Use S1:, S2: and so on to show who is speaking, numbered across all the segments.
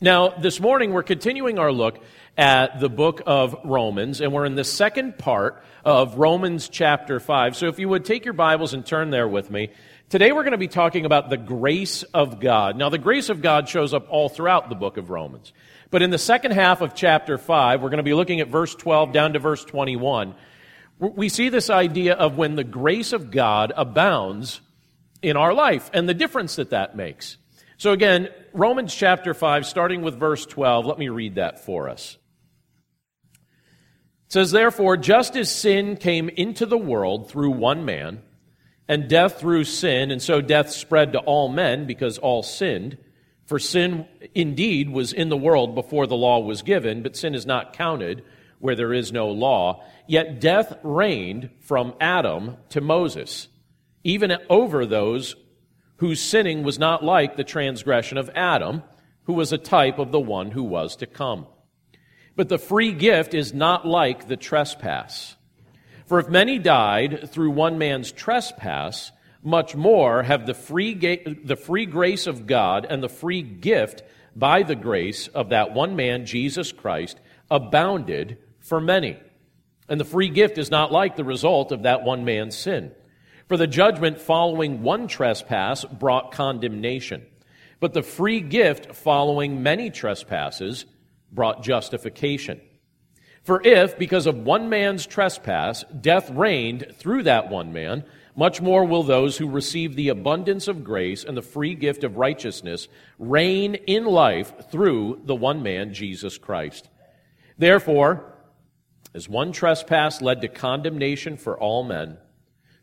S1: Now, this morning we're continuing our look at the book of Romans, and we're in the second part of Romans chapter 5. So if you would take your Bibles and turn there with me. Today we're going to be talking about the grace of God. Now, the grace of God shows up all throughout the book of Romans. But in the second half of chapter 5, we're going to be looking at verse 12 down to verse 21. We see this idea of when the grace of God abounds in our life and the difference that that makes. So again, Romans chapter 5, starting with verse 12, let me read that for us. It says, Therefore, just as sin came into the world through one man, and death through sin, and so death spread to all men because all sinned. For sin indeed was in the world before the law was given, but sin is not counted where there is no law. Yet death reigned from Adam to Moses, even over those whose sinning was not like the transgression of Adam, who was a type of the one who was to come. But the free gift is not like the trespass. For if many died through one man's trespass, much more have the free, ga- the free grace of God and the free gift by the grace of that one man, Jesus Christ, abounded for many. And the free gift is not like the result of that one man's sin. For the judgment following one trespass brought condemnation, but the free gift following many trespasses brought justification. For if, because of one man's trespass, death reigned through that one man, much more will those who receive the abundance of grace and the free gift of righteousness reign in life through the one man, Jesus Christ. Therefore, as one trespass led to condemnation for all men,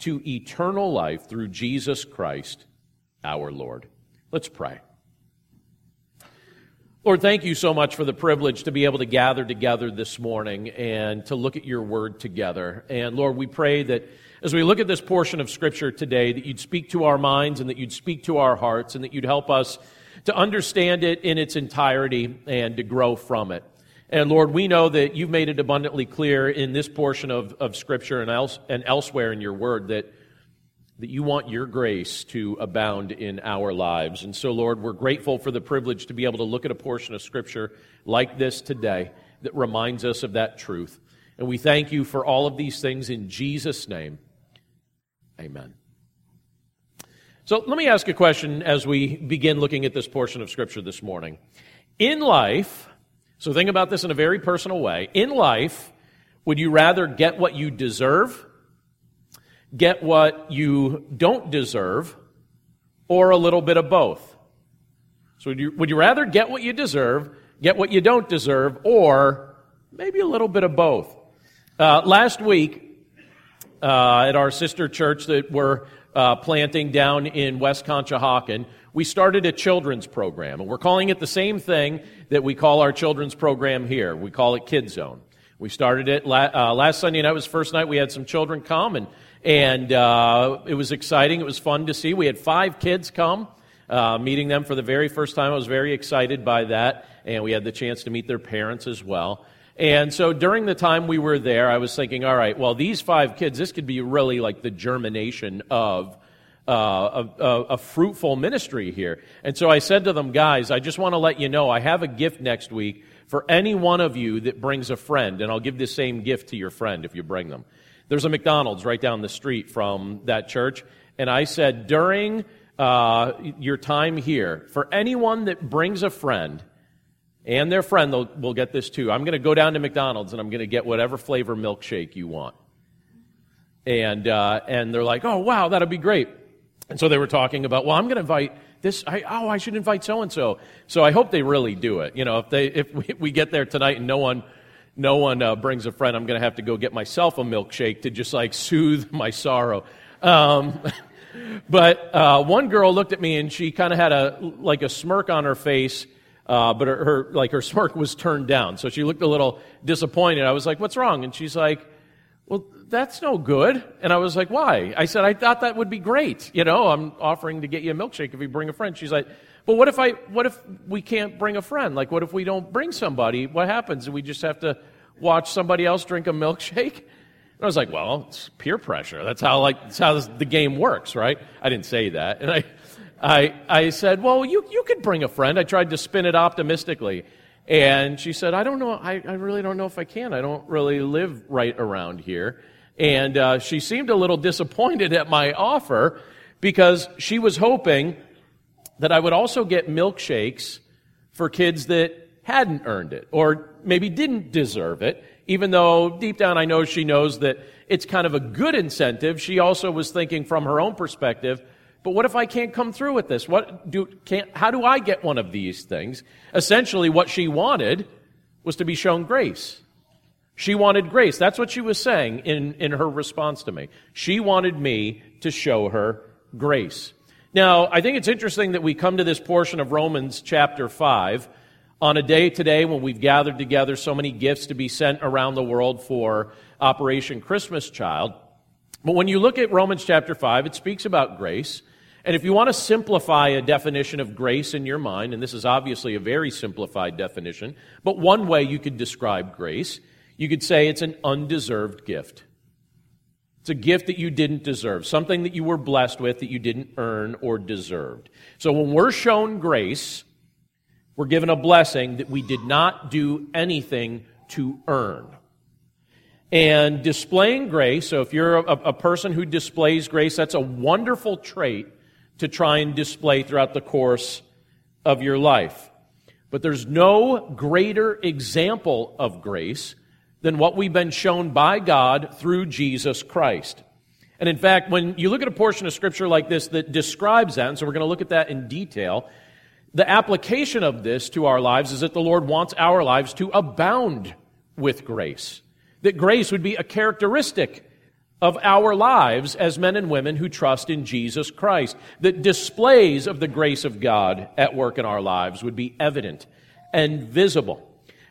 S1: to eternal life through Jesus Christ our Lord. Let's pray. Lord, thank you so much for the privilege to be able to gather together this morning and to look at your word together. And Lord, we pray that as we look at this portion of Scripture today, that you'd speak to our minds and that you'd speak to our hearts and that you'd help us to understand it in its entirety and to grow from it. And Lord, we know that you've made it abundantly clear in this portion of, of Scripture and, else, and elsewhere in your word that, that you want your grace to abound in our lives. And so, Lord, we're grateful for the privilege to be able to look at a portion of Scripture like this today that reminds us of that truth. And we thank you for all of these things in Jesus' name. Amen. So let me ask a question as we begin looking at this portion of Scripture this morning. In life, so think about this in a very personal way. In life, would you rather get what you deserve, get what you don't deserve, or a little bit of both? So would you, would you rather get what you deserve, get what you don't deserve, or maybe a little bit of both? Uh, last week, uh, at our sister church that we're uh, planting down in West Conshohocken, we started a children's program. And we're calling it the same thing that we call our children's program here. We call it Kid Zone. We started it la- uh, last Sunday night was first night. We had some children come, and, and uh, it was exciting. It was fun to see. We had five kids come. Uh, meeting them for the very first time. I was very excited by that, and we had the chance to meet their parents as well. And so during the time we were there, I was thinking, all right, well, these five kids, this could be really like the germination of uh, a, a, a, fruitful ministry here. And so I said to them, guys, I just want to let you know I have a gift next week for any one of you that brings a friend, and I'll give the same gift to your friend if you bring them. There's a McDonald's right down the street from that church. And I said, during uh, your time here, for anyone that brings a friend, and their friend they'll will get this too. I'm going to go down to McDonald's and I'm going to get whatever flavor milkshake you want. And, uh, and they're like, oh, wow, that'll be great. And so they were talking about, well, I'm going to invite this. I, oh, I should invite so and so. So I hope they really do it. You know, if they if we, we get there tonight and no one no one uh, brings a friend, I'm going to have to go get myself a milkshake to just like soothe my sorrow. Um, but uh, one girl looked at me and she kind of had a like a smirk on her face uh, but her, her, like her smirk was turned down. So she looked a little disappointed. I was like, "What's wrong?" And she's like, "Well, that's no good." And I was like, "Why?" I said, "I thought that would be great. You know, I'm offering to get you a milkshake if you bring a friend." She's like, "But what if I? What if we can't bring a friend? Like, what if we don't bring somebody? What happens? Do we just have to watch somebody else drink a milkshake?" And I was like, "Well, it's peer pressure. That's how like that's how the game works, right?" I didn't say that, and I I, I said, Well, you, you could bring a friend. I tried to spin it optimistically. And she said, I don't know. I, I really don't know if I can. I don't really live right around here. And uh, she seemed a little disappointed at my offer because she was hoping that I would also get milkshakes for kids that hadn't earned it or maybe didn't deserve it, even though deep down I know she knows that it's kind of a good incentive. She also was thinking from her own perspective, but what if I can't come through with this? What do, can't, how do I get one of these things? Essentially, what she wanted was to be shown grace. She wanted grace. That's what she was saying in, in her response to me. She wanted me to show her grace. Now, I think it's interesting that we come to this portion of Romans chapter 5 on a day today when we've gathered together so many gifts to be sent around the world for Operation Christmas Child. But when you look at Romans chapter 5, it speaks about grace. And if you want to simplify a definition of grace in your mind, and this is obviously a very simplified definition, but one way you could describe grace, you could say it's an undeserved gift. It's a gift that you didn't deserve, something that you were blessed with that you didn't earn or deserved. So when we're shown grace, we're given a blessing that we did not do anything to earn. And displaying grace, so if you're a, a person who displays grace, that's a wonderful trait to try and display throughout the course of your life. But there's no greater example of grace than what we've been shown by God through Jesus Christ. And in fact, when you look at a portion of Scripture like this that describes that, and so we're going to look at that in detail, the application of this to our lives is that the Lord wants our lives to abound with grace. That grace would be a characteristic of our lives as men and women who trust in Jesus Christ. That displays of the grace of God at work in our lives would be evident and visible.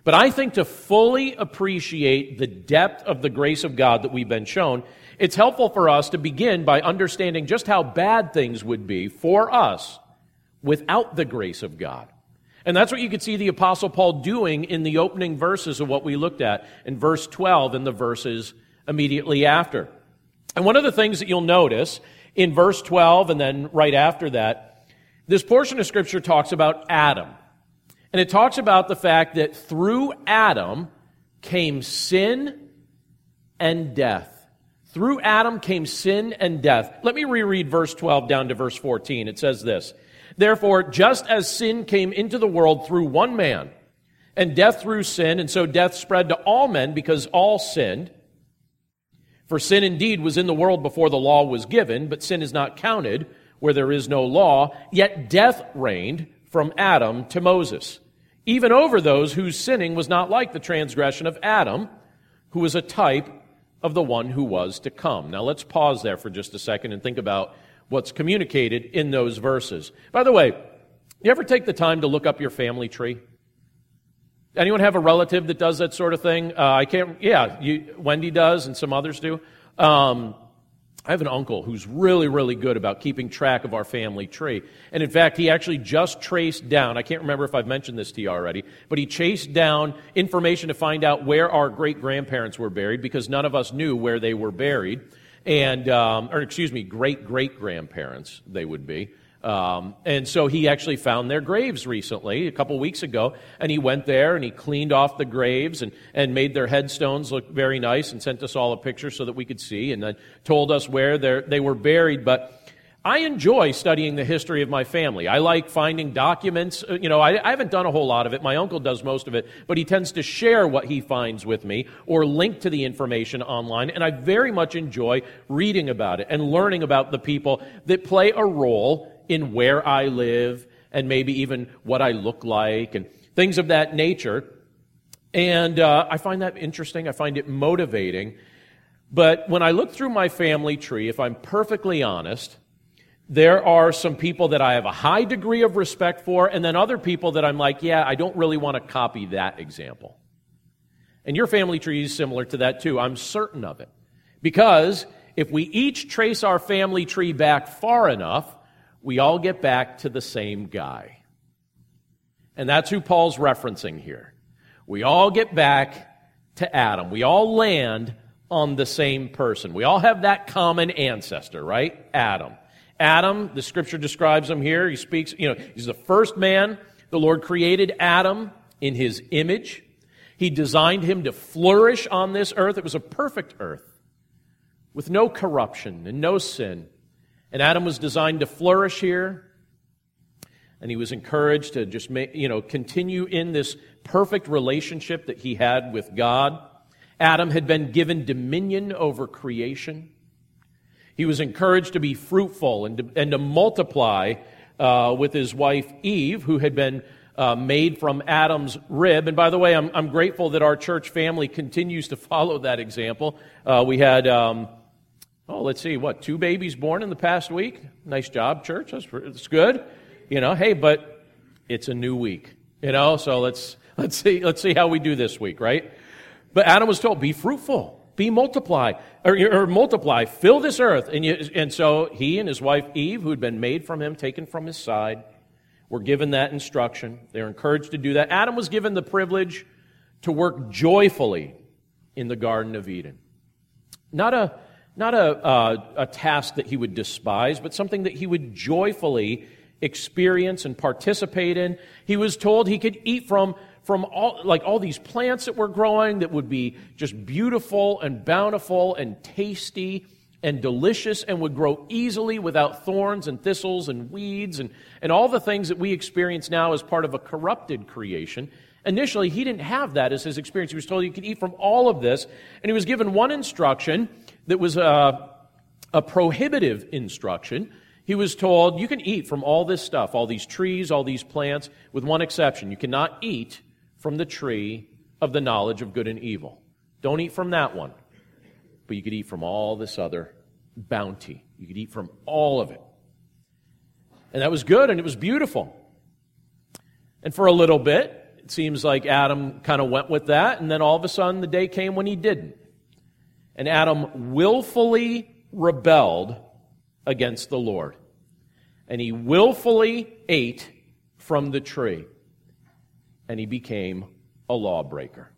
S1: But I think to fully appreciate the depth of the grace of God that we've been shown, it's helpful for us to begin by understanding just how bad things would be for us without the grace of God. And that's what you could see the Apostle Paul doing in the opening verses of what we looked at in verse 12 and the verses immediately after. And one of the things that you'll notice in verse 12 and then right after that, this portion of Scripture talks about Adam. And it talks about the fact that through Adam came sin and death. Through Adam came sin and death. Let me reread verse 12 down to verse 14. It says this Therefore, just as sin came into the world through one man, and death through sin, and so death spread to all men because all sinned. For sin indeed was in the world before the law was given, but sin is not counted where there is no law. Yet death reigned from Adam to Moses, even over those whose sinning was not like the transgression of Adam, who was a type of the one who was to come. Now let's pause there for just a second and think about what's communicated in those verses. By the way, you ever take the time to look up your family tree? Anyone have a relative that does that sort of thing? Uh, I can't. Yeah, you, Wendy does, and some others do. Um, I have an uncle who's really, really good about keeping track of our family tree. And in fact, he actually just traced down, I can't remember if I've mentioned this to you already, but he chased down information to find out where our great grandparents were buried because none of us knew where they were buried. And, um, or excuse me, great great grandparents, they would be. Um, and so he actually found their graves recently, a couple weeks ago, and he went there and he cleaned off the graves and, and made their headstones look very nice and sent us all a picture so that we could see and then told us where they were buried. But I enjoy studying the history of my family. I like finding documents. Uh, you know, I, I, haven't done a whole lot of it. My uncle does most of it, but he tends to share what he finds with me or link to the information online. And I very much enjoy reading about it and learning about the people that play a role in where I live and maybe even what I look like and things of that nature. And uh, I find that interesting. I find it motivating. But when I look through my family tree, if I'm perfectly honest, there are some people that I have a high degree of respect for, and then other people that I'm like, yeah, I don't really want to copy that example. And your family tree is similar to that too. I'm certain of it. Because if we each trace our family tree back far enough, we all get back to the same guy. And that's who Paul's referencing here. We all get back to Adam. We all land on the same person. We all have that common ancestor, right? Adam. Adam, the scripture describes him here. He speaks, you know, he's the first man. The Lord created Adam in his image. He designed him to flourish on this earth. It was a perfect earth with no corruption and no sin. And Adam was designed to flourish here. And he was encouraged to just, make, you know, continue in this perfect relationship that he had with God. Adam had been given dominion over creation. He was encouraged to be fruitful and to, and to multiply uh, with his wife Eve, who had been uh, made from Adam's rib. And by the way, I'm, I'm, grateful that our church family continues to follow that example. Uh, we had, um, oh, let's see, what, two babies born in the past week? Nice job, church. That's, that's good. You know, hey, but it's a new week. You know, so let's let's see let's see how we do this week, right? But Adam was told, "Be fruitful, be multiply, or, or multiply, fill this earth." And you, and so he and his wife Eve, who had been made from him, taken from his side, were given that instruction. They're encouraged to do that. Adam was given the privilege to work joyfully in the Garden of Eden. Not a, not a, uh, a task that he would despise, but something that he would joyfully experience and participate in. He was told he could eat from, from all, like all these plants that were growing that would be just beautiful and bountiful and tasty and delicious and would grow easily without thorns and thistles and weeds and, and all the things that we experience now as part of a corrupted creation. Initially, he didn't have that as his experience. He was told he could eat from all of this, and he was given one instruction that was a, a prohibitive instruction. He was told, You can eat from all this stuff, all these trees, all these plants, with one exception. You cannot eat from the tree of the knowledge of good and evil. Don't eat from that one. But you could eat from all this other bounty. You could eat from all of it. And that was good and it was beautiful. And for a little bit, it seems like Adam kind of went with that, and then all of a sudden the day came when he didn't. And Adam willfully rebelled against the Lord. And he willfully ate from the tree. And he became a lawbreaker.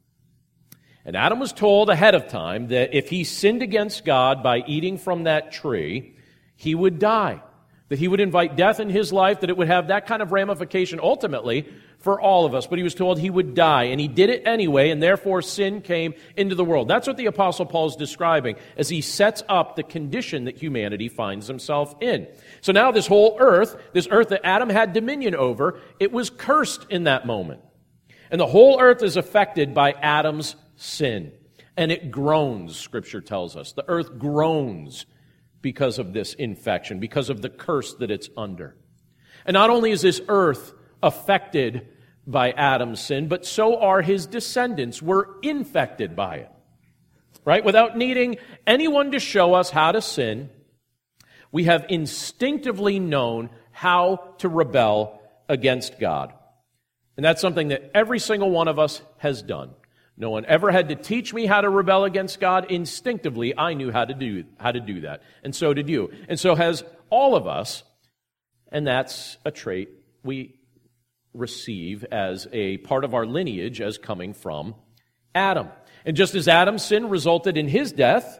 S1: And Adam was told ahead of time that if he sinned against God by eating from that tree, he would die. That he would invite death in his life, that it would have that kind of ramification ultimately for all of us. But he was told he would die, and he did it anyway, and therefore sin came into the world. That's what the Apostle Paul is describing as he sets up the condition that humanity finds himself in. So now this whole earth, this earth that Adam had dominion over, it was cursed in that moment. And the whole earth is affected by Adam's sin. And it groans, Scripture tells us. The earth groans because of this infection, because of the curse that it's under. And not only is this earth affected by Adam's sin, but so are his descendants. We're infected by it. Right? Without needing anyone to show us how to sin, we have instinctively known how to rebel against God. And that's something that every single one of us has done. No one ever had to teach me how to rebel against God. Instinctively, I knew how to do, how to do that. And so did you. And so has all of us. And that's a trait we receive as a part of our lineage as coming from Adam. And just as Adam's sin resulted in his death,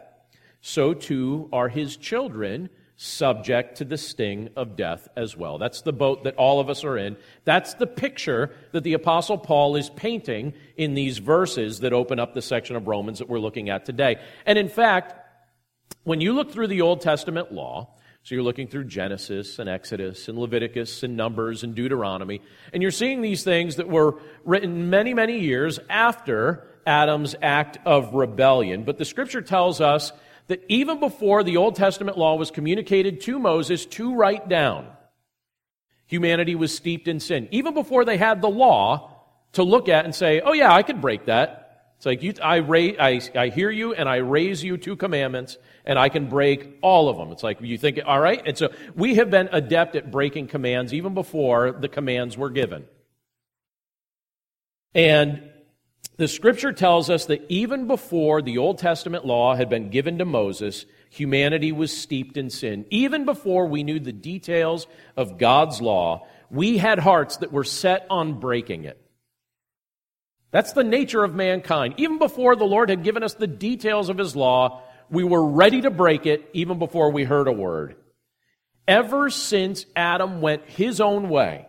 S1: so too are his children subject to the sting of death as well. That's the boat that all of us are in. That's the picture that the Apostle Paul is painting in these verses that open up the section of Romans that we're looking at today. And in fact, when you look through the Old Testament law, so you're looking through Genesis and Exodus and Leviticus and Numbers and Deuteronomy, and you're seeing these things that were written many, many years after Adam's act of rebellion. But the scripture tells us that even before the Old Testament law was communicated to Moses to write down, humanity was steeped in sin. Even before they had the law to look at and say, oh, yeah, I could break that. It's like you, I, ra- I, I hear you and I raise you two commandments and I can break all of them. It's like you think, all right? And so we have been adept at breaking commands even before the commands were given. And the scripture tells us that even before the Old Testament law had been given to Moses, humanity was steeped in sin. Even before we knew the details of God's law, we had hearts that were set on breaking it. That's the nature of mankind. Even before the Lord had given us the details of His law, we were ready to break it even before we heard a word. Ever since Adam went his own way,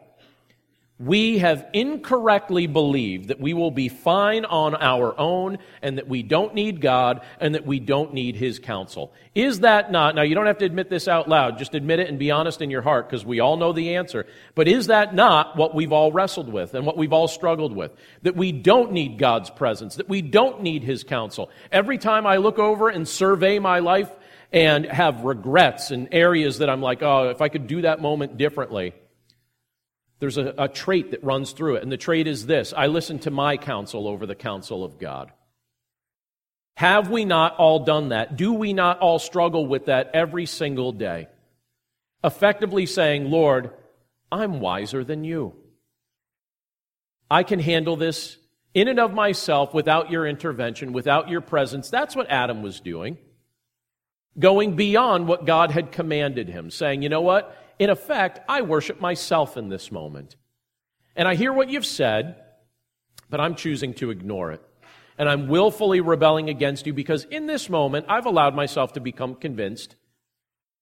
S1: we have incorrectly believed that we will be fine on our own and that we don't need God and that we don't need His counsel. Is that not, now you don't have to admit this out loud, just admit it and be honest in your heart because we all know the answer. But is that not what we've all wrestled with and what we've all struggled with? That we don't need God's presence, that we don't need His counsel. Every time I look over and survey my life and have regrets and areas that I'm like, oh, if I could do that moment differently, there's a, a, trait that runs through it, and the trait is this I listen to my counsel over the counsel of God. Have we not all done that? Do we not all struggle with that every single day? Effectively saying, Lord, I'm wiser than you. I can handle this in and of myself without your intervention, without your presence. That's what Adam was doing. Going beyond what God had commanded him, saying, you know what? In effect, I worship myself in this moment. And I hear what you've said, but I'm choosing to ignore it. And I'm willfully rebelling against you because in this moment, I've allowed myself to become convinced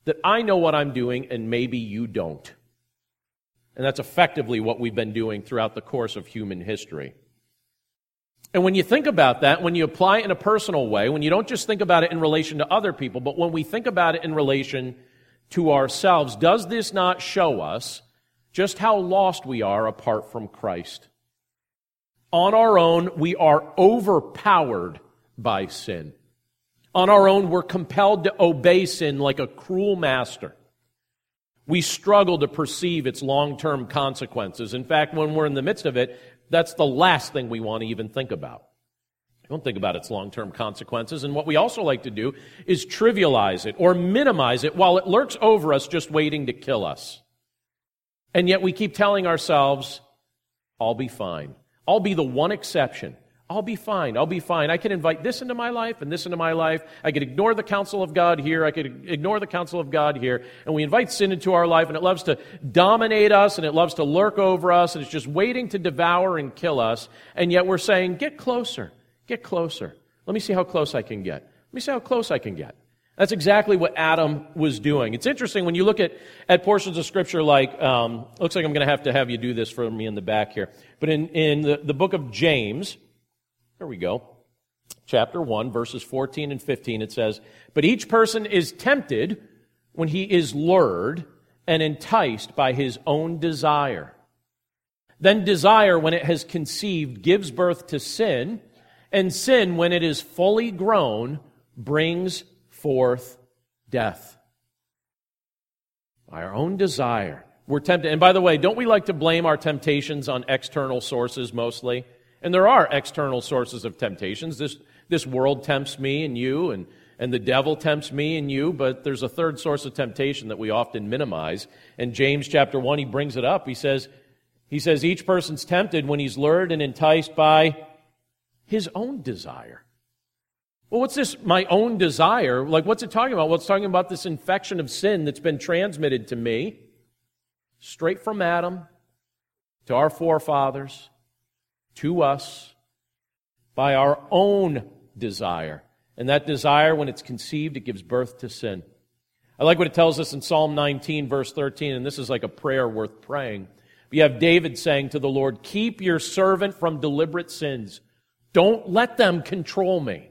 S1: that I know what I'm doing and maybe you don't. And that's effectively what we've been doing throughout the course of human history. And when you think about that, when you apply it in a personal way, when you don't just think about it in relation to other people, but when we think about it in relation to ourselves, does this not show us just how lost we are apart from Christ? On our own, we are overpowered by sin. On our own, we're compelled to obey sin like a cruel master. We struggle to perceive its long term consequences. In fact, when we're in the midst of it, that's the last thing we want to even think about. Don't think about its long term consequences. And what we also like to do is trivialize it or minimize it while it lurks over us just waiting to kill us. And yet we keep telling ourselves, I'll be fine. I'll be the one exception. I'll be fine. I'll be fine. I can invite this into my life and this into my life. I could ignore the counsel of God here. I could ignore the counsel of God here. And we invite sin into our life and it loves to dominate us and it loves to lurk over us and it's just waiting to devour and kill us. And yet we're saying, get closer. Get closer. Let me see how close I can get. Let me see how close I can get. That's exactly what Adam was doing. It's interesting when you look at, at portions of Scripture like, um, looks like I'm going to have to have you do this for me in the back here. But in, in the, the book of James, there we go, chapter 1, verses 14 and 15, it says, But each person is tempted when he is lured and enticed by his own desire. Then desire, when it has conceived, gives birth to sin and sin, when it is fully grown, brings forth death. By our own desire, we're tempted. And by the way, don't we like to blame our temptations on external sources mostly? And there are external sources of temptations. This, this world tempts me and you, and, and the devil tempts me and you, but there's a third source of temptation that we often minimize. And James chapter 1, he brings it up. He says, he says, each person's tempted when he's lured and enticed by his own desire. Well, what's this, my own desire? Like, what's it talking about? Well, it's talking about this infection of sin that's been transmitted to me, straight from Adam to our forefathers, to us, by our own desire. And that desire, when it's conceived, it gives birth to sin. I like what it tells us in Psalm 19, verse 13, and this is like a prayer worth praying. We have David saying to the Lord, Keep your servant from deliberate sins. Don't let them control me.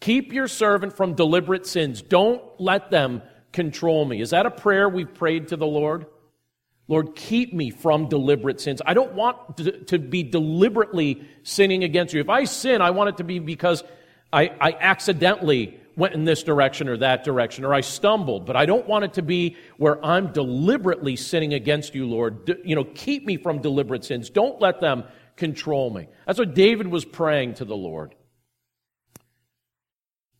S1: Keep your servant from deliberate sins. Don't let them control me. Is that a prayer we've prayed to the Lord? Lord, keep me from deliberate sins. I don't want to, to be deliberately sinning against you. If I sin, I want it to be because I, I accidentally went in this direction or that direction, or I stumbled, but I don't want it to be where I'm deliberately sinning against you, Lord. D- you know, keep me from deliberate sins. Don't let them control me. That's what David was praying to the Lord.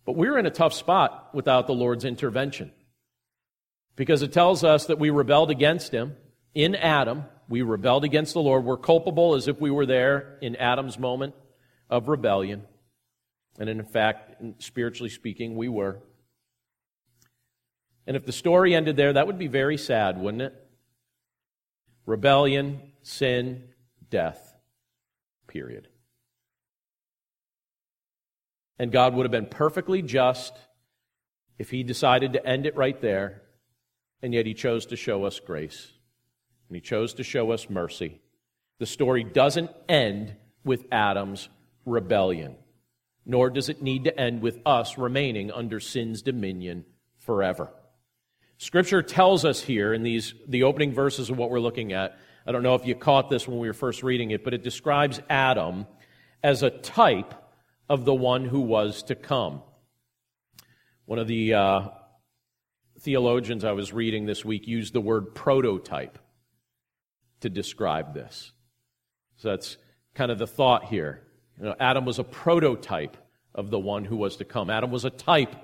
S1: But we're in a tough spot without the Lord's intervention because it tells us that we rebelled against him in Adam. We rebelled against the Lord. We're culpable as if we were there in Adam's moment of rebellion. And in fact, spiritually speaking, we were. And if the story ended there, that would be very sad, wouldn't it? Rebellion, sin, death. Period. And God would have been perfectly just if He decided to end it right there, and yet He chose to show us grace. And He chose to show us mercy. The story doesn't end with Adam's rebellion, nor does it need to end with us remaining under sin's dominion forever. Scripture tells us here in these the opening verses of what we're looking at. I don't know if you caught this when we were first reading it, but it describes Adam as a type of the one who was to come. One of the uh, theologians I was reading this week used the word prototype to describe this. So that's kind of the thought here. You know, Adam was a prototype of the one who was to come. Adam was a type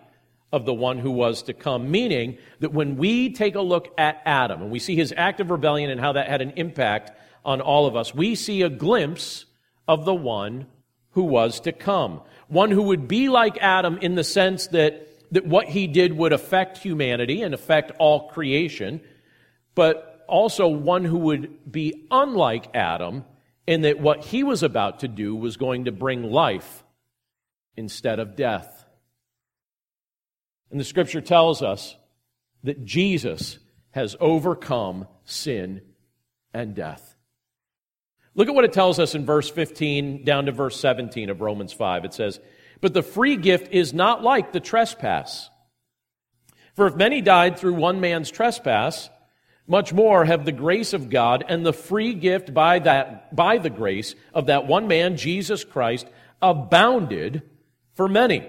S1: of the one who was to come, meaning that when we take a look at Adam and we see his act of rebellion and how that had an impact on all of us, we see a glimpse of the one who was to come. One who would be like Adam in the sense that, that what he did would affect humanity and affect all creation, but also one who would be unlike Adam in that what he was about to do was going to bring life instead of death. And the scripture tells us that Jesus has overcome sin and death. Look at what it tells us in verse 15 down to verse 17 of Romans 5. It says, But the free gift is not like the trespass. For if many died through one man's trespass, much more have the grace of God and the free gift by that, by the grace of that one man, Jesus Christ, abounded for many.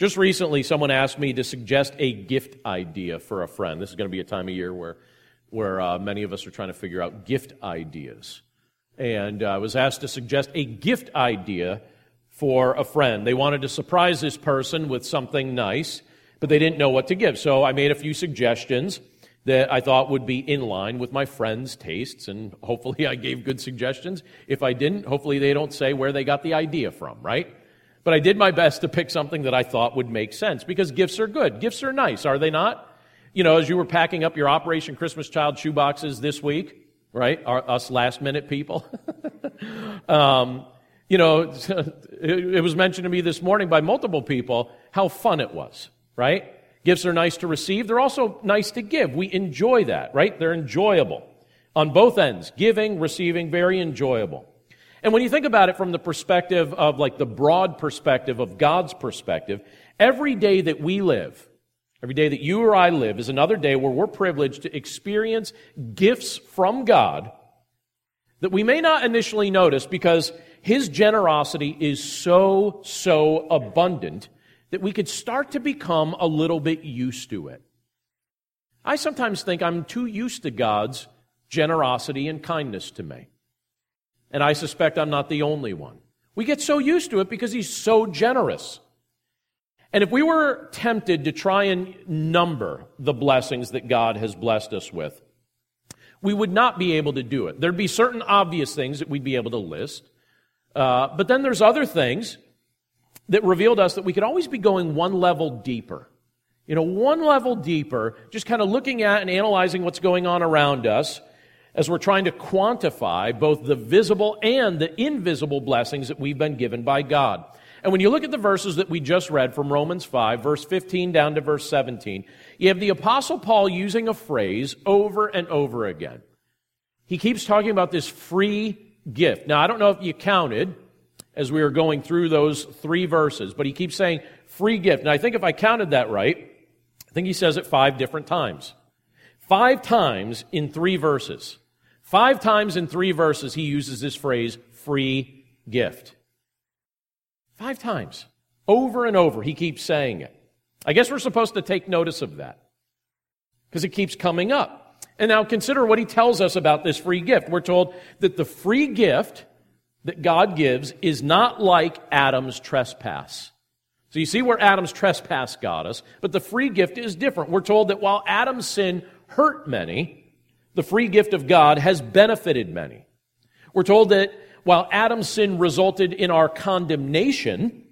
S1: Just recently, someone asked me to suggest a gift idea for a friend. This is going to be a time of year where where uh, many of us are trying to figure out gift ideas. And I was asked to suggest a gift idea for a friend. They wanted to surprise this person with something nice, but they didn't know what to give. So I made a few suggestions that I thought would be in line with my friend's tastes, and hopefully I gave good suggestions. If I didn't, hopefully they don't say where they got the idea from, right? But I did my best to pick something that I thought would make sense because gifts are good. Gifts are nice, are they not? you know, as you were packing up your Operation Christmas Child shoeboxes this week, right? Our, us last minute people. um, you know, it, it was mentioned to me this morning by multiple people how fun it was, right? Gifts are nice to receive. They're also nice to give. We enjoy that, right? They're enjoyable on both ends. Giving, receiving, very enjoyable. And when you think about it from the perspective of like the broad perspective of God's perspective, every day that we live, Every day that you or I live is another day where we're privileged to experience gifts from God that we may not initially notice because His generosity is so, so abundant that we could start to become a little bit used to it. I sometimes think I'm too used to God's generosity and kindness to me. And I suspect I'm not the only one. We get so used to it because He's so generous. And if we were tempted to try and number the blessings that God has blessed us with, we would not be able to do it. There'd be certain obvious things that we'd be able to list. Uh, but then there's other things that revealed us that we could always be going one level deeper. You know, one level deeper, just kind of looking at and analyzing what's going on around us as we're trying to quantify both the visible and the invisible blessings that we've been given by God. And when you look at the verses that we just read from Romans 5, verse 15 down to verse 17, you have the Apostle Paul using a phrase over and over again. He keeps talking about this free gift. Now, I don't know if you counted as we were going through those three verses, but he keeps saying free gift. And I think if I counted that right, I think he says it five different times. Five times in three verses. Five times in three verses, he uses this phrase, free gift. Five times. Over and over, he keeps saying it. I guess we're supposed to take notice of that because it keeps coming up. And now consider what he tells us about this free gift. We're told that the free gift that God gives is not like Adam's trespass. So you see where Adam's trespass got us, but the free gift is different. We're told that while Adam's sin hurt many, the free gift of God has benefited many. We're told that while Adam's sin resulted in our condemnation,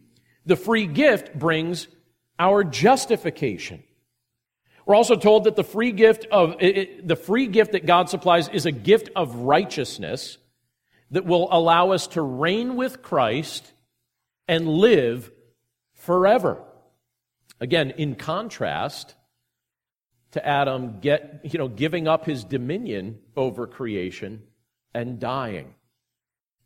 S1: the free gift brings our justification. We're also told that the free gift of it, the free gift that God supplies is a gift of righteousness that will allow us to reign with Christ and live forever. Again, in contrast to Adam get, you know, giving up his dominion over creation and dying.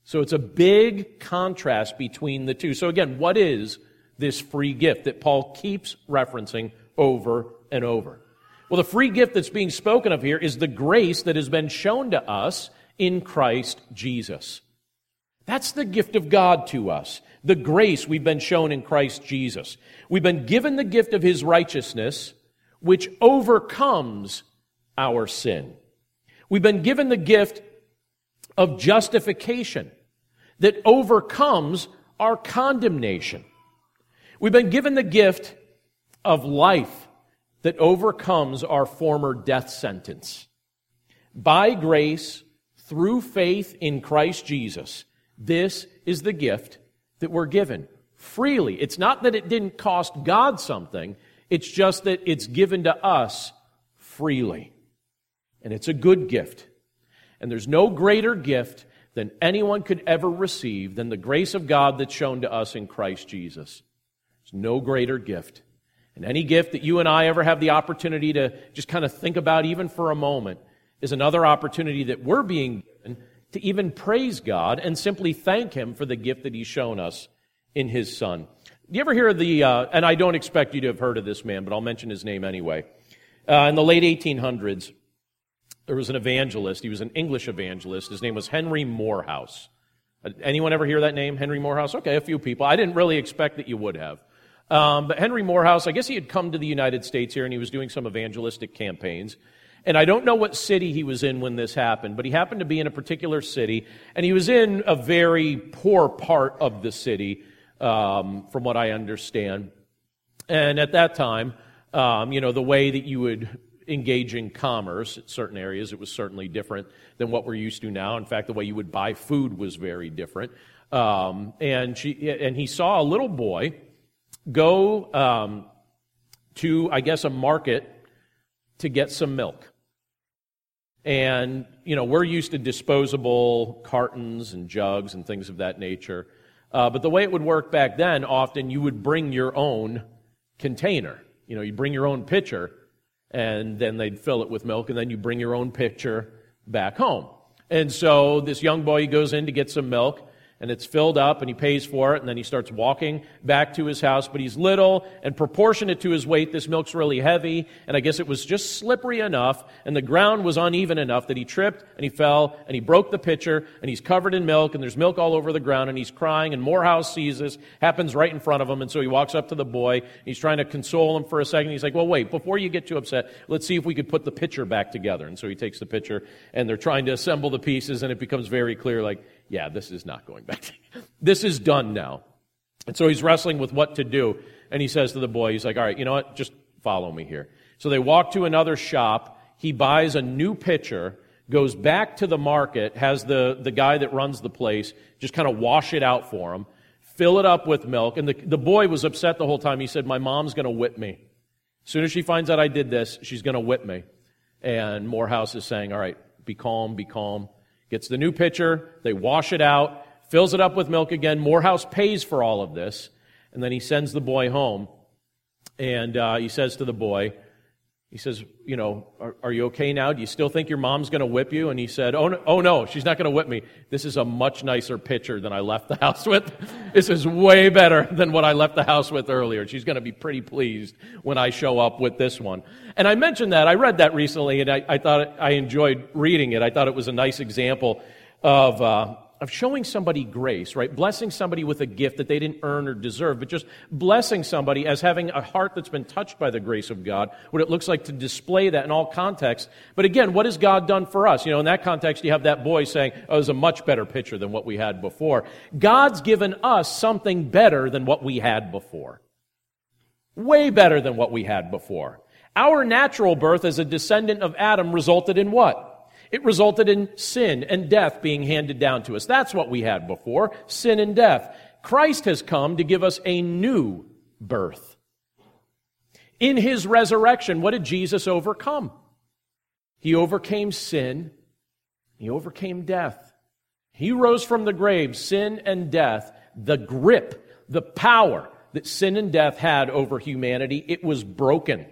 S1: So it's a big contrast between the two. So again, what is this free gift that Paul keeps referencing over and over? Well, the free gift that's being spoken of here is the grace that has been shown to us in Christ Jesus. That's the gift of God to us the grace we've been shown in Christ Jesus. We've been given the gift of his righteousness, which overcomes our sin. We've been given the gift of justification that overcomes our condemnation. We've been given the gift of life that overcomes our former death sentence. By grace, through faith in Christ Jesus, this is the gift that we're given freely. It's not that it didn't cost God something, it's just that it's given to us freely. And it's a good gift. And there's no greater gift than anyone could ever receive than the grace of God that's shown to us in Christ Jesus. There's no greater gift. And any gift that you and I ever have the opportunity to just kind of think about, even for a moment, is another opportunity that we're being given to even praise God and simply thank Him for the gift that He's shown us in His Son. You ever hear the, uh, and I don't expect you to have heard of this man, but I'll mention his name anyway. Uh, in the late 1800s, there was an evangelist. He was an English evangelist. His name was Henry Moorhouse. Uh, anyone ever hear that name, Henry Moorhouse? Okay, a few people. I didn't really expect that you would have. Um, but Henry Moorhouse, I guess he had come to the United States here and he was doing some evangelistic campaigns. And I don't know what city he was in when this happened, but he happened to be in a particular city, and he was in a very poor part of the city, um, from what I understand. And at that time, um, you know, the way that you would engage in commerce in certain areas, it was certainly different than what we're used to now. In fact, the way you would buy food was very different. Um, and, she, and he saw a little boy go um, to, I guess, a market to get some milk. And, you know, we're used to disposable cartons and jugs and things of that nature. Uh, but the way it would work back then, often you would bring your own container. You know, you bring your own pitcher, and then they'd fill it with milk, and then you bring your own pitcher back home. And so this young boy goes in to get some milk, and it's filled up and he pays for it and then he starts walking back to his house. But he's little and proportionate to his weight. This milk's really heavy and i guess it was just slippery enough and the ground was uneven enough that he tripped and he fell and he broke the pitcher and he's covered in milk and there's milk all over the ground and he's crying and Moorhouse sees this happens right in front of him and so he walks up to the boy he's trying to console him for a second. He's like well wait before you get too upset let's see if we could put the pitcher back together. And so he takes the pitcher and they're trying to assemble the pieces and it becomes very clear like yeah, this is not going back. this is done now. And so he's wrestling with what to do. And he says to the boy, he's like, all right, you know what? Just follow me here. So they walk to another shop. He buys a new pitcher, goes back to the market, has the, the guy that runs the place just kind of wash it out for him, fill it up with milk. And the, the boy was upset the whole time. He said, my mom's going to whip me. As soon as she finds out I did this, she's going to whip me. And Moorhouse is saying, all right, be calm, be calm. Gets the new pitcher, they wash it out, fills it up with milk again. Moorhouse pays for all of this, and then he sends the boy home. And uh, he says to the boy, he says, You know, are, are, you okay now? Do you still think your mom's going to whip you? And he said, oh no, oh, no, she's not going to whip me. This is a much nicer picture than I left the house with. This is way better than what I left the house with earlier. She's going to be pretty pleased when I show up with this one. And I mentioned that. I read that recently, and I, I thought I enjoyed reading it. I thought it was a nice example of. Uh, of showing somebody grace, right? Blessing somebody with a gift that they didn't earn or deserve, but just blessing somebody as having a heart that's been touched by the grace of God, what it looks like to display that in all contexts. But again, what has God done for us? You know, in that context, you have that boy saying, oh, it was a much better picture than what we had before. God's given us something better than what we had before. Way better than what we had before. Our natural birth as a descendant of Adam resulted in what? It resulted in sin and death being handed down to us. That's what we had before sin and death. Christ has come to give us a new birth. In his resurrection, what did Jesus overcome? He overcame sin, he overcame death. He rose from the grave, sin and death, the grip, the power that sin and death had over humanity, it was broken.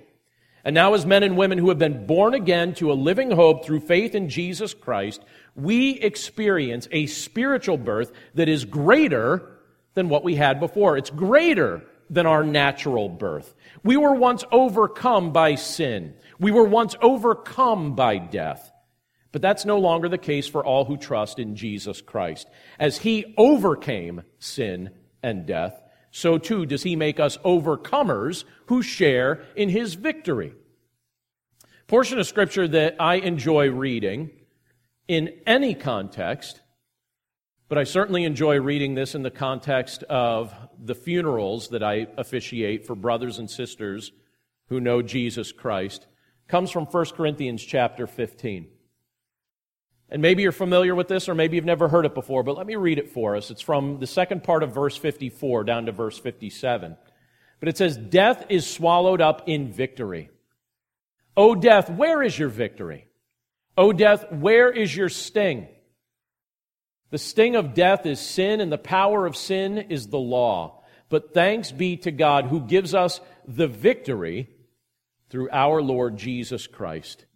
S1: And now, as men and women who have been born again to a living hope through faith in Jesus Christ, we experience a spiritual birth that is greater than what we had before. It's greater than our natural birth. We were once overcome by sin. We were once overcome by death. But that's no longer the case for all who trust in Jesus Christ. As he overcame sin and death, so too does he make us overcomers who share in his victory. Portion of scripture that I enjoy reading in any context, but I certainly enjoy reading this in the context of the funerals that I officiate for brothers and sisters who know Jesus Christ, comes from 1 Corinthians chapter 15. And maybe you're familiar with this, or maybe you've never heard it before, but let me read it for us. It's from the second part of verse 54 down to verse 57. But it says, Death is swallowed up in victory. O death, where is your victory? O death, where is your sting? The sting of death is sin, and the power of sin is the law. But thanks be to God who gives us the victory through our Lord Jesus Christ.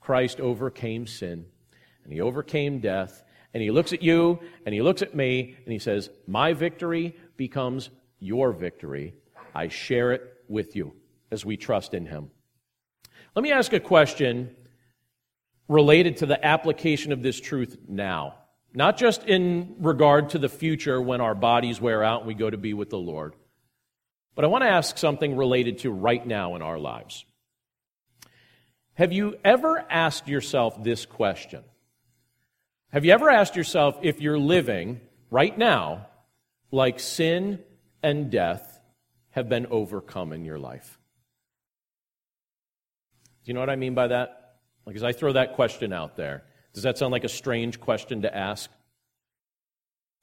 S1: Christ overcame sin and he overcame death. And he looks at you and he looks at me and he says, My victory becomes your victory. I share it with you as we trust in him. Let me ask a question related to the application of this truth now. Not just in regard to the future when our bodies wear out and we go to be with the Lord, but I want to ask something related to right now in our lives. Have you ever asked yourself this question? Have you ever asked yourself if you're living right now like sin and death have been overcome in your life? Do you know what I mean by that? Like, as I throw that question out there, does that sound like a strange question to ask?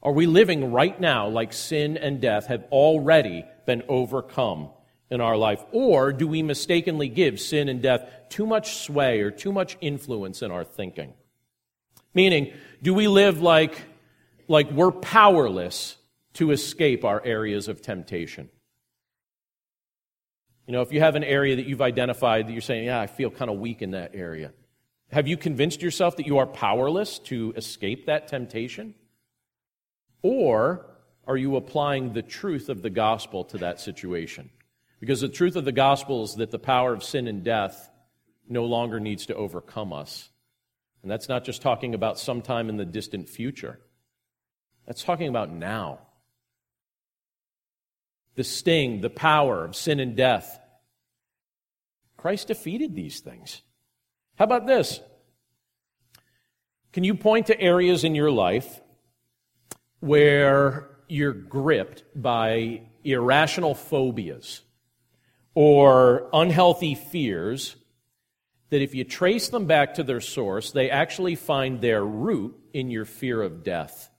S1: Are we living right now like sin and death have already been overcome in our life? Or do we mistakenly give sin and death too much sway or too much influence in our thinking? Meaning, do we live like, like we're powerless to escape our areas of temptation? You know, if you have an area that you've identified that you're saying, yeah, I feel kind of weak in that area, have you convinced yourself that you are powerless to escape that temptation? Or are you applying the truth of the gospel to that situation? Because the truth of the gospel is that the power of sin and death no longer needs to overcome us. And that's not just talking about sometime in the distant future, that's talking about now. The sting, the power of sin and death. Christ defeated these things. How about this? Can you point to areas in your life where you're gripped by irrational phobias or unhealthy fears that if you trace them back to their source, they actually find their root in your fear of death.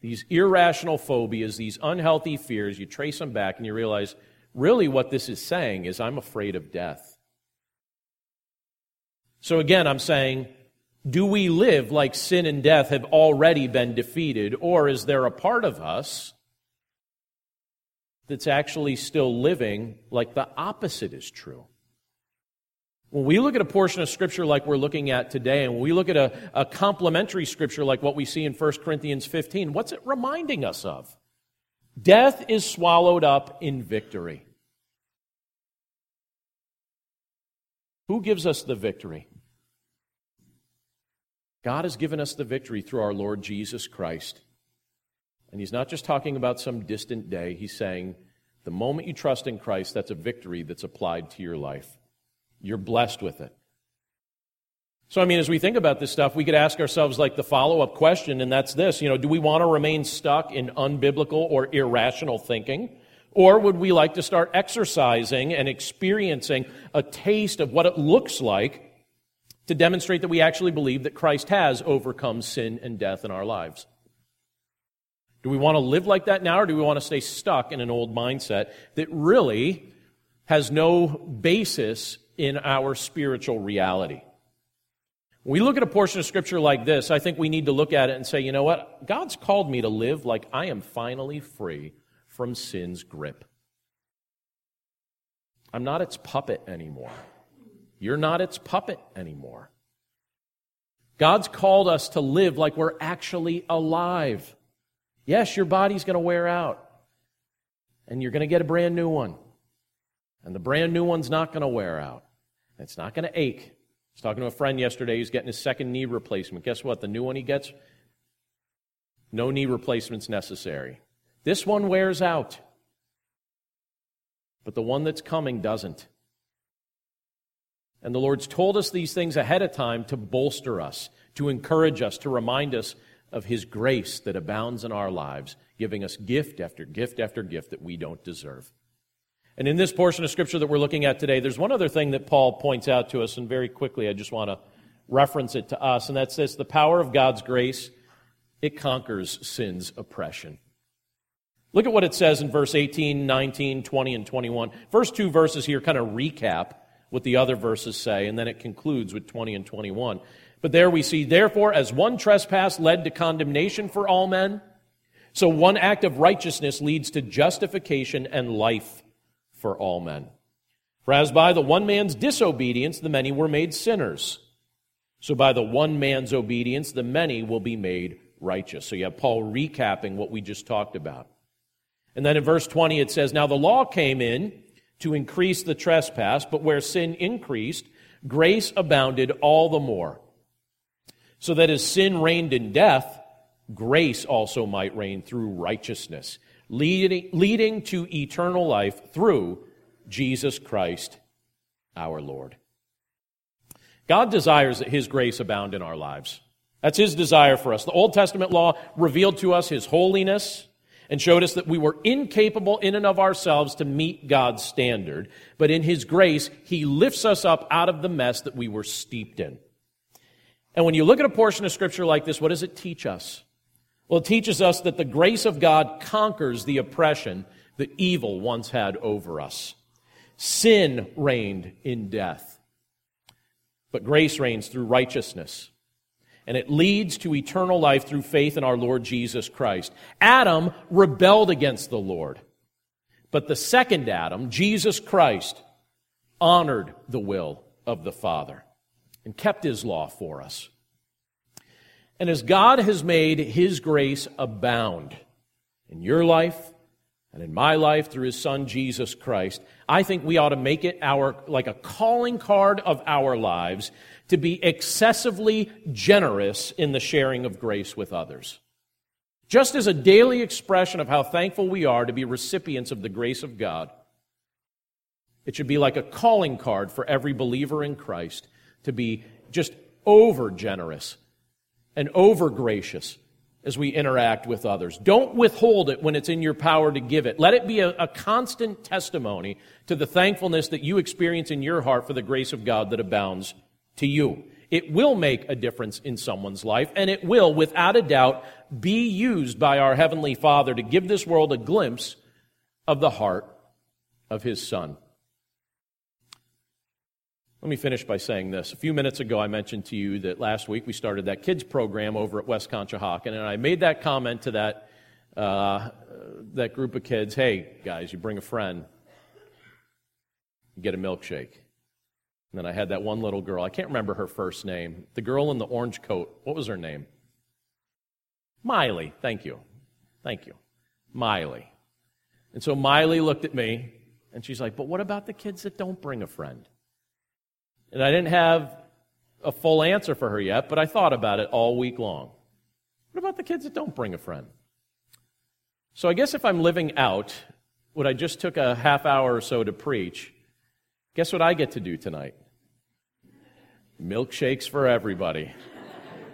S1: These irrational phobias, these unhealthy fears, you trace them back and you realize really what this is saying is I'm afraid of death. So again, I'm saying, do we live like sin and death have already been defeated, or is there a part of us that's actually still living like the opposite is true. When we look at a portion of Scripture like we're looking at today, and when we look at a, a complementary Scripture like what we see in 1 Corinthians 15, what's it reminding us of? Death is swallowed up in victory. Who gives us the victory? God has given us the victory through our Lord Jesus Christ. And He's not just talking about some distant day, He's saying, the moment you trust in Christ, that's a victory that's applied to your life. You're blessed with it. So, I mean, as we think about this stuff, we could ask ourselves like the follow up question, and that's this you know, do we want to remain stuck in unbiblical or irrational thinking? Or would we like to start exercising and experiencing a taste of what it looks like to demonstrate that we actually believe that Christ has overcome sin and death in our lives? Do we want to live like that now, or do we want to stay stuck in an old mindset that really has no basis in our spiritual reality? When we look at a portion of Scripture like this, I think we need to look at it and say, you know what? God's called me to live like I am finally free from sin's grip. I'm not its puppet anymore. You're not its puppet anymore. God's called us to live like we're actually alive. Yes, your body's going to wear out, and you're going to get a brand new one. And the brand new one's not going to wear out. It's not going to ache. I was talking to a friend yesterday who's getting his second knee replacement. Guess what? The new one he gets, no knee replacements necessary. This one wears out, but the one that's coming doesn't. And the Lord's told us these things ahead of time to bolster us, to encourage us, to remind us of His grace that abounds in our lives, giving us gift after gift after gift that we don't deserve. And in this portion of Scripture that we're looking at today, there's one other thing that Paul points out to us, and very quickly I just want to reference it to us, and that's this the power of God's grace, it conquers sin's oppression. Look at what it says in verse 18, 19, 20, and 21. First two verses here kind of recap what the other verses say, and then it concludes with 20 and 21. But there we see, therefore, as one trespass led to condemnation for all men, so one act of righteousness leads to justification and life for all men. For as by the one man's disobedience the many were made sinners, so by the one man's obedience the many will be made righteous. So you have Paul recapping what we just talked about. And then in verse 20 it says, Now the law came in to increase the trespass, but where sin increased, grace abounded all the more so that as sin reigned in death, grace also might reign through righteousness, leading, leading to eternal life through Jesus Christ our Lord. God desires that His grace abound in our lives. That's His desire for us. The Old Testament law revealed to us His holiness and showed us that we were incapable in and of ourselves to meet God's standard. But in His grace, He lifts us up out of the mess that we were steeped in. And when you look at a portion of Scripture like this, what does it teach us? Well, it teaches us that the grace of God conquers the oppression that evil once had over us. Sin reigned in death, but grace reigns through righteousness. And it leads to eternal life through faith in our Lord Jesus Christ. Adam rebelled against the Lord. But the second Adam, Jesus Christ, honored the will of the Father and kept his law for us. And as God has made his grace abound in your life and in my life through his son Jesus Christ, I think we ought to make it our like a calling card of our lives to be excessively generous in the sharing of grace with others. Just as a daily expression of how thankful we are to be recipients of the grace of God, it should be like a calling card for every believer in Christ to be just over generous and over gracious as we interact with others. Don't withhold it when it's in your power to give it. Let it be a, a, constant testimony to the thankfulness that you experience in your heart for the grace of God that abounds to you. It will make a difference in someone's life, and it will, without a doubt, be used by our Heavenly Father to give this world a glimpse of the heart of His Son. Let me finish by saying this. A few minutes ago, I mentioned to you that last week we started that kids program over at West Conshohocken, and I made that comment to that uh, that group of kids, hey, guys, you bring a friend, you get a milkshake. And then I had that one little girl. I can't remember her first name. The girl in the orange coat. What was her name? Miley. Thank you. Thank you. Miley. And so Miley looked at me and she's like, But what about the kids that don't bring a friend? And I didn't have a full answer for her yet, but I thought about it all week long. What about the kids that don't bring a friend? So I guess if I'm living out what I just took a half hour or so to preach, guess what I get to do tonight? Milkshakes for everybody.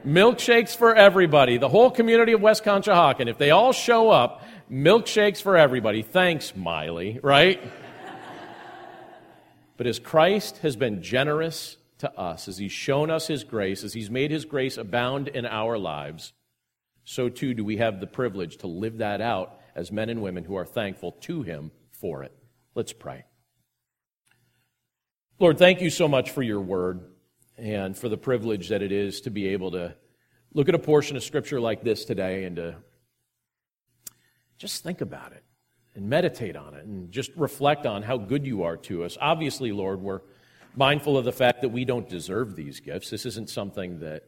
S1: milkshakes for everybody. The whole community of West Conshohocken. If they all show up, milkshakes for everybody. Thanks, Miley, right? But as Christ has been generous to us, as He's shown us His grace, as He's made His grace abound in our lives, so too do we have the privilege to live that out as men and women who are thankful to Him for it. Let's pray. Lord, thank you so much for your word and for the privilege that it is to be able to look at a portion of Scripture like this today and to just think about it and meditate on it and just reflect on how good you are to us. Obviously, Lord, we're mindful of the fact that we don't deserve these gifts. This isn't something that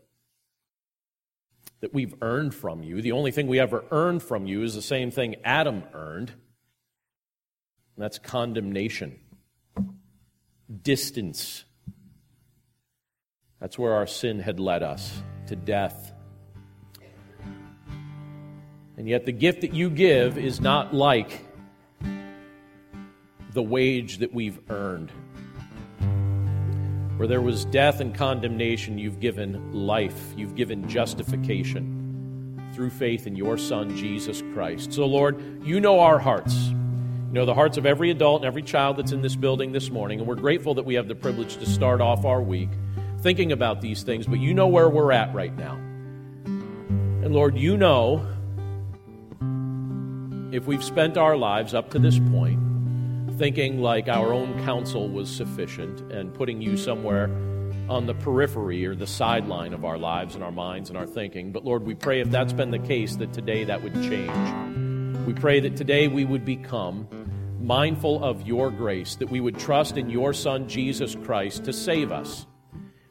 S1: that we've earned from you. The only thing we ever earned from you is the same thing Adam earned. And that's condemnation, distance. That's where our sin had led us to death. And yet, the gift that you give is not like the wage that we've earned. Where there was death and condemnation, you've given life, you've given justification through faith in your Son, Jesus Christ. So, Lord, you know our hearts. You know the hearts of every adult and every child that's in this building this morning, and we're grateful that we have the privilege to start off our week thinking about these things, but you know where we're at right now. And Lord, you know if we've spent our lives up to this point thinking like our own counsel was sufficient and putting you somewhere on the periphery or the sideline of our lives and our minds and our thinking. But Lord, we pray if that's been the case, that today that would change. We pray that today we would become mindful of your grace, that we would trust in your Son, Jesus Christ, to save us.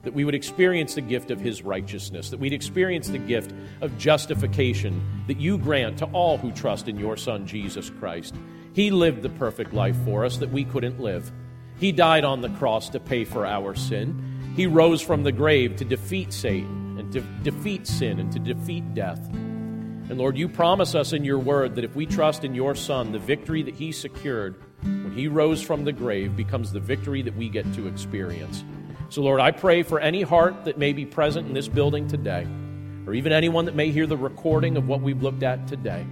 S1: That we would experience the gift of his righteousness, that we'd experience the gift of justification that you grant to all who trust in your Son, Jesus Christ. He lived the perfect life for us that we couldn't live. He died on the cross to pay for our sin. He rose from the grave to defeat Satan and to defeat sin and to defeat death. And Lord, you promise us in your word that if we trust in your Son, the victory that he secured when he rose from the grave becomes the victory that we get to experience. So, Lord, I pray for any heart that may be present in this building today, or even anyone that may hear the recording of what we've looked at today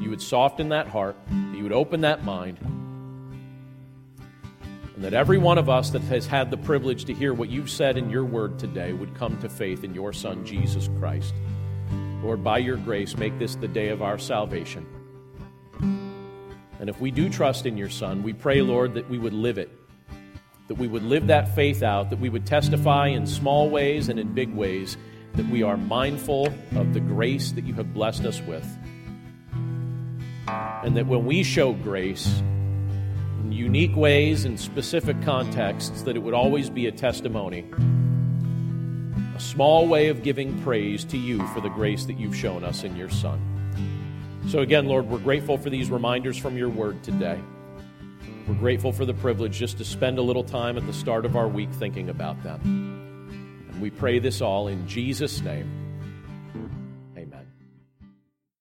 S1: you would soften that heart, that you would open that mind, and that every one of us that has had the privilege to hear what you've said in your word today would come to faith in your Son, Jesus Christ. Lord, by your grace, make this the day of our salvation. And if we do trust in your Son, we pray, Lord, that we would live it, that we would live that faith out, that we would testify in small ways and in big ways that we are mindful of the grace that you have blessed us with. And that when we show grace in unique ways and specific contexts, that it would always be a testimony, a small way of giving praise to you for the grace that you've shown us in your Son. So, again, Lord, we're grateful for these reminders from your word today. We're grateful for the privilege just to spend a little time at the start of our week thinking about them. And we pray this all in Jesus' name.